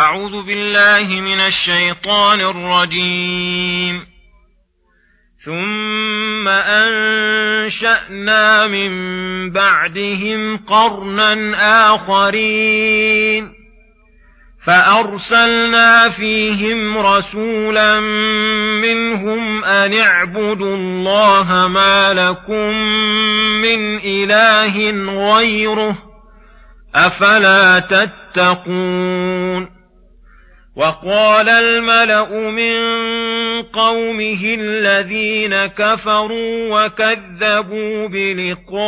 أعوذ بالله من الشيطان الرجيم. ثم أنشأنا من بعدهم قرنا آخرين. فأرسلنا فيهم رسولا منهم أن اعبدوا الله ما لكم من إله غيره أفلا تتقون. وقال الملأ من قومه الذين كفروا وكذبوا بلقاء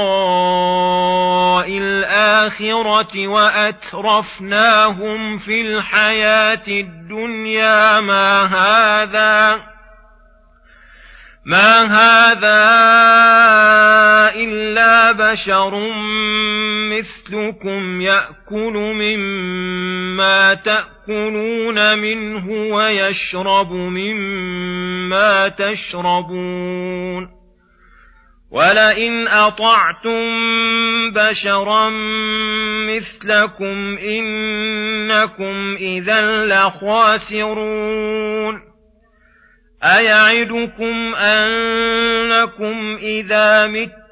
الآخرة وأترفناهم في الحياة الدنيا. ما هذا؟ ما هذا بشر مثلكم ياكل مما تاكلون منه ويشرب مما تشربون ولئن اطعتم بشرا مثلكم انكم اذا لخاسرون أيعدكم أنكم إذا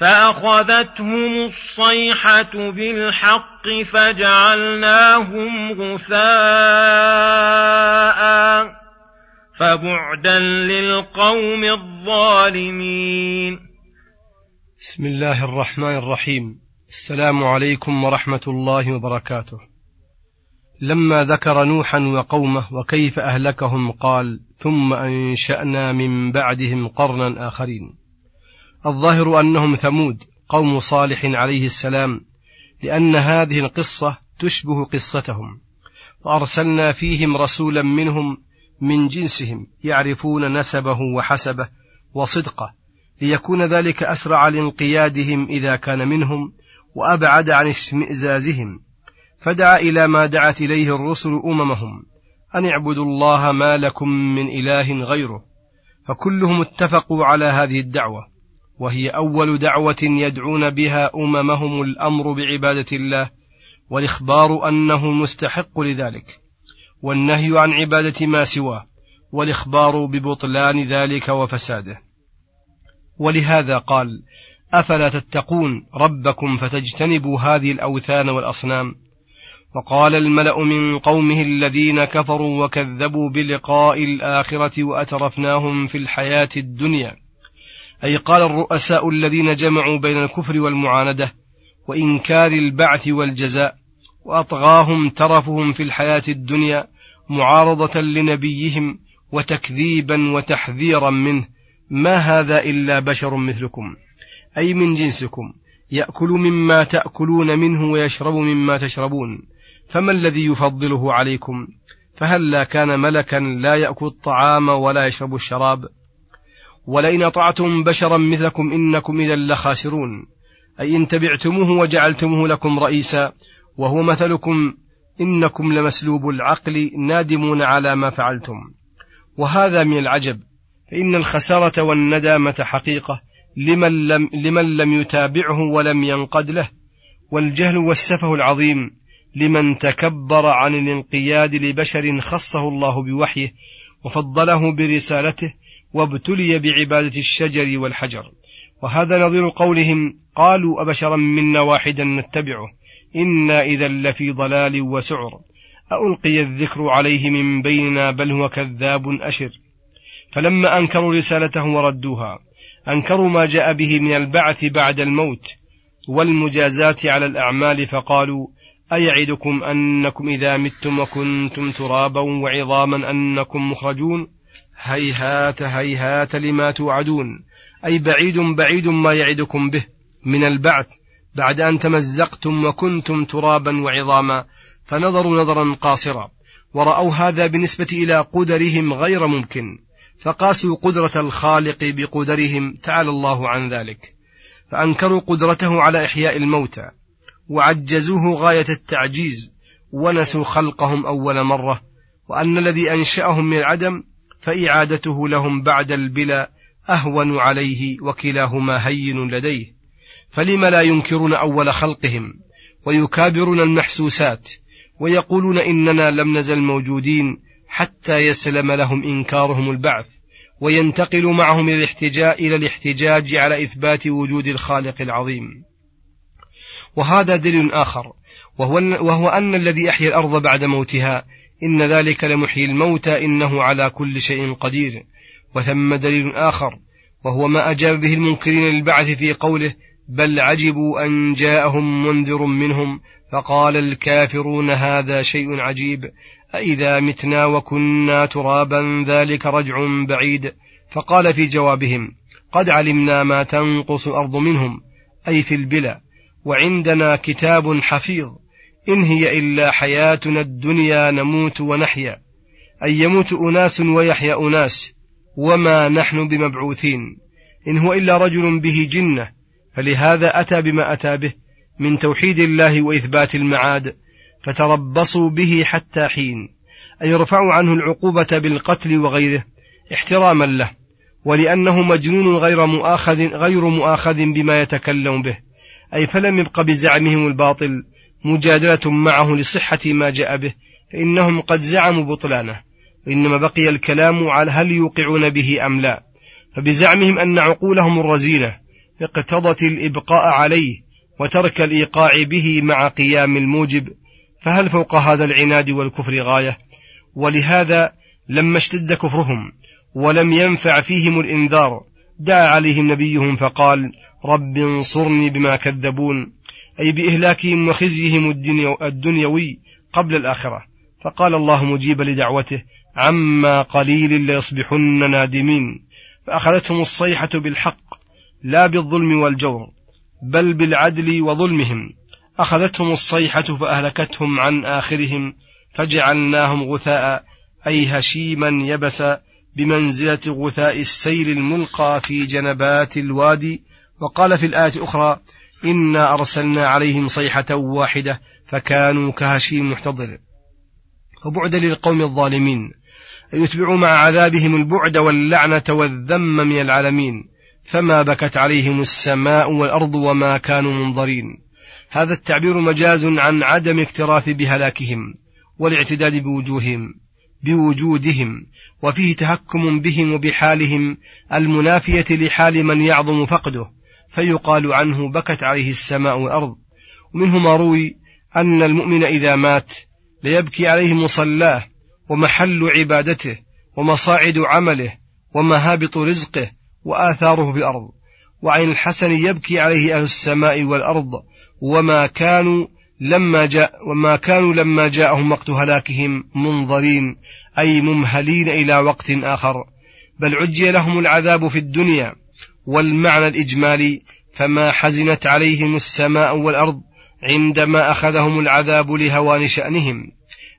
فأخذتهم الصيحة بالحق فجعلناهم غثاء فبعدا للقوم الظالمين. بسم الله الرحمن الرحيم. السلام عليكم ورحمة الله وبركاته. لما ذكر نوحا وقومه وكيف أهلكهم قال ثم أنشأنا من بعدهم قرنا آخرين. الظاهر أنهم ثمود قوم صالح عليه السلام لأن هذه القصة تشبه قصتهم. وارسلنا فيهم رسولا منهم من جنسهم يعرفون نسبه وحسبه وصدقه ليكون ذلك أسرع لانقيادهم إذا كان منهم وأبعد عن اشمئزازهم فدعا إلى ما دعت إليه الرسل أممهم أن اعبدوا الله ما لكم من إله غيره. فكلهم اتفقوا على هذه الدعوة. وهي أول دعوة يدعون بها أممهم الأمر بعبادة الله والإخبار أنه مستحق لذلك والنهي عن عبادة ما سواه والإخبار ببطلان ذلك وفساده. ولهذا قال أفلا تتقون ربكم فتجتنبوا هذه الأوثان والأصنام؟ وقال الملأ من قومه الذين كفروا وكذبوا بلقاء الآخرة وأترفناهم في الحياة الدنيا. أي قال الرؤساء الذين جمعوا بين الكفر والمعاندة وإنكار البعث والجزاء وأطغاهم ترفهم في الحياة الدنيا معارضة لنبيهم وتكذيبا وتحذيرا منه ما هذا إلا بشر مثلكم؟ أي من جنسكم؟ يأكل مما تأكلون منه ويشرب مما تشربون. فما الذي يفضله عليكم؟ فهلا كان ملكا لا يأكل الطعام ولا يشرب الشراب؟ ولئن أطعتم بشرا مثلكم إنكم إذا لخاسرون. أي إن تبعتموه وجعلتموه لكم رئيسا وهو مثلكم إنكم لمسلوب العقل نادمون على ما فعلتم. وهذا من العجب فإن الخسارة والندامة حقيقة لمن لم, لمن لم يتابعه ولم ينقد له. والجهل والسفه العظيم لمن تكبر عن الانقياد لبشر خصه الله بوحيه وفضله برسالته وابتلي بعبادة الشجر والحجر. وهذا نظير قولهم قالوا أبشرا منا واحدا نتبعه. إنا إذا لفي ضلال وسعر. ألقي الذكر عليه من بيننا بل هو كذاب أشر. فلما أنكروا رسالته وردوها أنكروا ما جاء به من البعث بعد الموت والمجازاة على الأعمال فقالوا أيعدكم أنكم إذا متم وكنتم ترابا وعظاما أنكم مخرجون؟ هيهات هيهات لما توعدون. أي بعيد بعيد ما يعدكم به من البعث بعد أن تمزقتم وكنتم ترابا وعظاما. فنظروا نظرا قاصرا. ورأوا هذا بالنسبة إلى قدرهم غير ممكن. فقاسوا قدرة الخالق بقدرهم تعالى الله عن ذلك. فأنكروا قدرته على إحياء الموتى. وعجزوه غاية التعجيز. ونسوا خلقهم أول مرة. وأن الذي أنشأهم من العدم فإعادته لهم بعد البلا أهون عليه وكلاهما هين لديه. فلم لا ينكرون أول خلقهم ويكابرون المحسوسات ويقولون إننا لم نزل موجودين حتى يسلم لهم إنكارهم البعث وينتقل معهم إلى الاحتجاج, إلى الاحتجاج على إثبات وجود الخالق العظيم. وهذا دليل آخر وهو, وهو أن الذي أحيا الأرض بعد موتها إن ذلك لمحيي الموتى إنه على كل شيء قدير. وثم دليل آخر وهو ما أجاب به المنكرين للبعث في قوله بل عجبوا أن جاءهم منذر منهم فقال الكافرون هذا شيء عجيب أإذا متنا وكنا ترابا ذلك رجع بعيد. فقال في جوابهم قد علمنا ما تنقص الأرض منهم أي في البلا وعندنا كتاب حفيظ. إن هي إلا حياتنا الدنيا نموت ونحيا. أي يموت أناس ويحيا أناس. وما نحن بمبعوثين. إن هو إلا رجل به جنة. فلهذا أتى بما أتى به من توحيد الله وإثبات المعاد. فتربصوا به حتى حين. أي يرفع عنه العقوبة بالقتل وغيره احتراما له. ولأنه مجنون غير مؤاخذ غير مؤاخذ بما يتكلم به. أي فلم يبق بزعمهم الباطل. مجادلة معه لصحة ما جاء به فإنهم قد زعموا بطلانه وإنما بقي الكلام على هل يوقعون به أم لا. فبزعمهم أن عقولهم الرزينة اقتضت الإبقاء عليه وترك الإيقاع به مع قيام الموجب فهل فوق هذا العناد والكفر غاية؟ ولهذا لما اشتد كفرهم ولم ينفع فيهم الإنذار دعا عليهم نبيهم فقال رب انصرني بما كذبون أي بإهلاكهم وخزيهم الدنيوي قبل الآخرة. فقال الله مجيب لدعوته عما قليل ليصبحن نادمين. فأخذتهم الصيحة بالحق لا بالظلم والجور بل بالعدل وظلمهم. أخذتهم الصيحة فأهلكتهم عن آخرهم فجعلناهم غثاء أي هشيما يبسا بمنزلة غثاء السيل الملقى في جنبات الوادي. وقال في الآية أخرى إنا أرسلنا عليهم صيحة واحدة فكانوا كهشيم محتضر. وبعدا للقوم الظالمين يتبعوا مع عذابهم البعد واللعنة والذم من العالمين فما بكت عليهم السماء والأرض وما كانوا منظرين. هذا التعبير مجاز عن عدم اكتراث بهلاكهم والاعتداد بوجوههم بوجودهم وفيه تهكم بهم وبحالهم المنافية لحال من يعظم فقده. فيقال عنه بكت عليه السماء والأرض. ومنه ما روي أن المؤمن إذا مات ليبكي عليه مصلاه ومحل عبادته ومصاعد عمله ومهابط رزقه وآثاره في الأرض. وعن الحسن يبكي عليه أهل السماء والأرض. وما كانوا لما جاء وما كانوا لما جاءهم وقت هلاكهم منظرين أي ممهلين إلى وقت آخر. بل عجي لهم العذاب في الدنيا والمعنى الإجمالي فما حزنت عليهم السماء والأرض عندما أخذهم العذاب لهوان شأنهم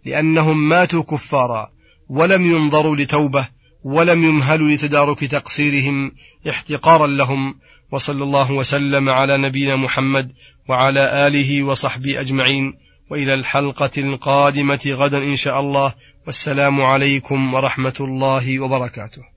لأنهم ماتوا كفارا ولم ينظروا لتوبة ولم يمهلوا لتدارك تقصيرهم احتقارا لهم وصلى الله وسلم على نبينا محمد وعلى آله وصحبه أجمعين وإلى الحلقة القادمة غدا إن شاء الله والسلام عليكم ورحمة الله وبركاته.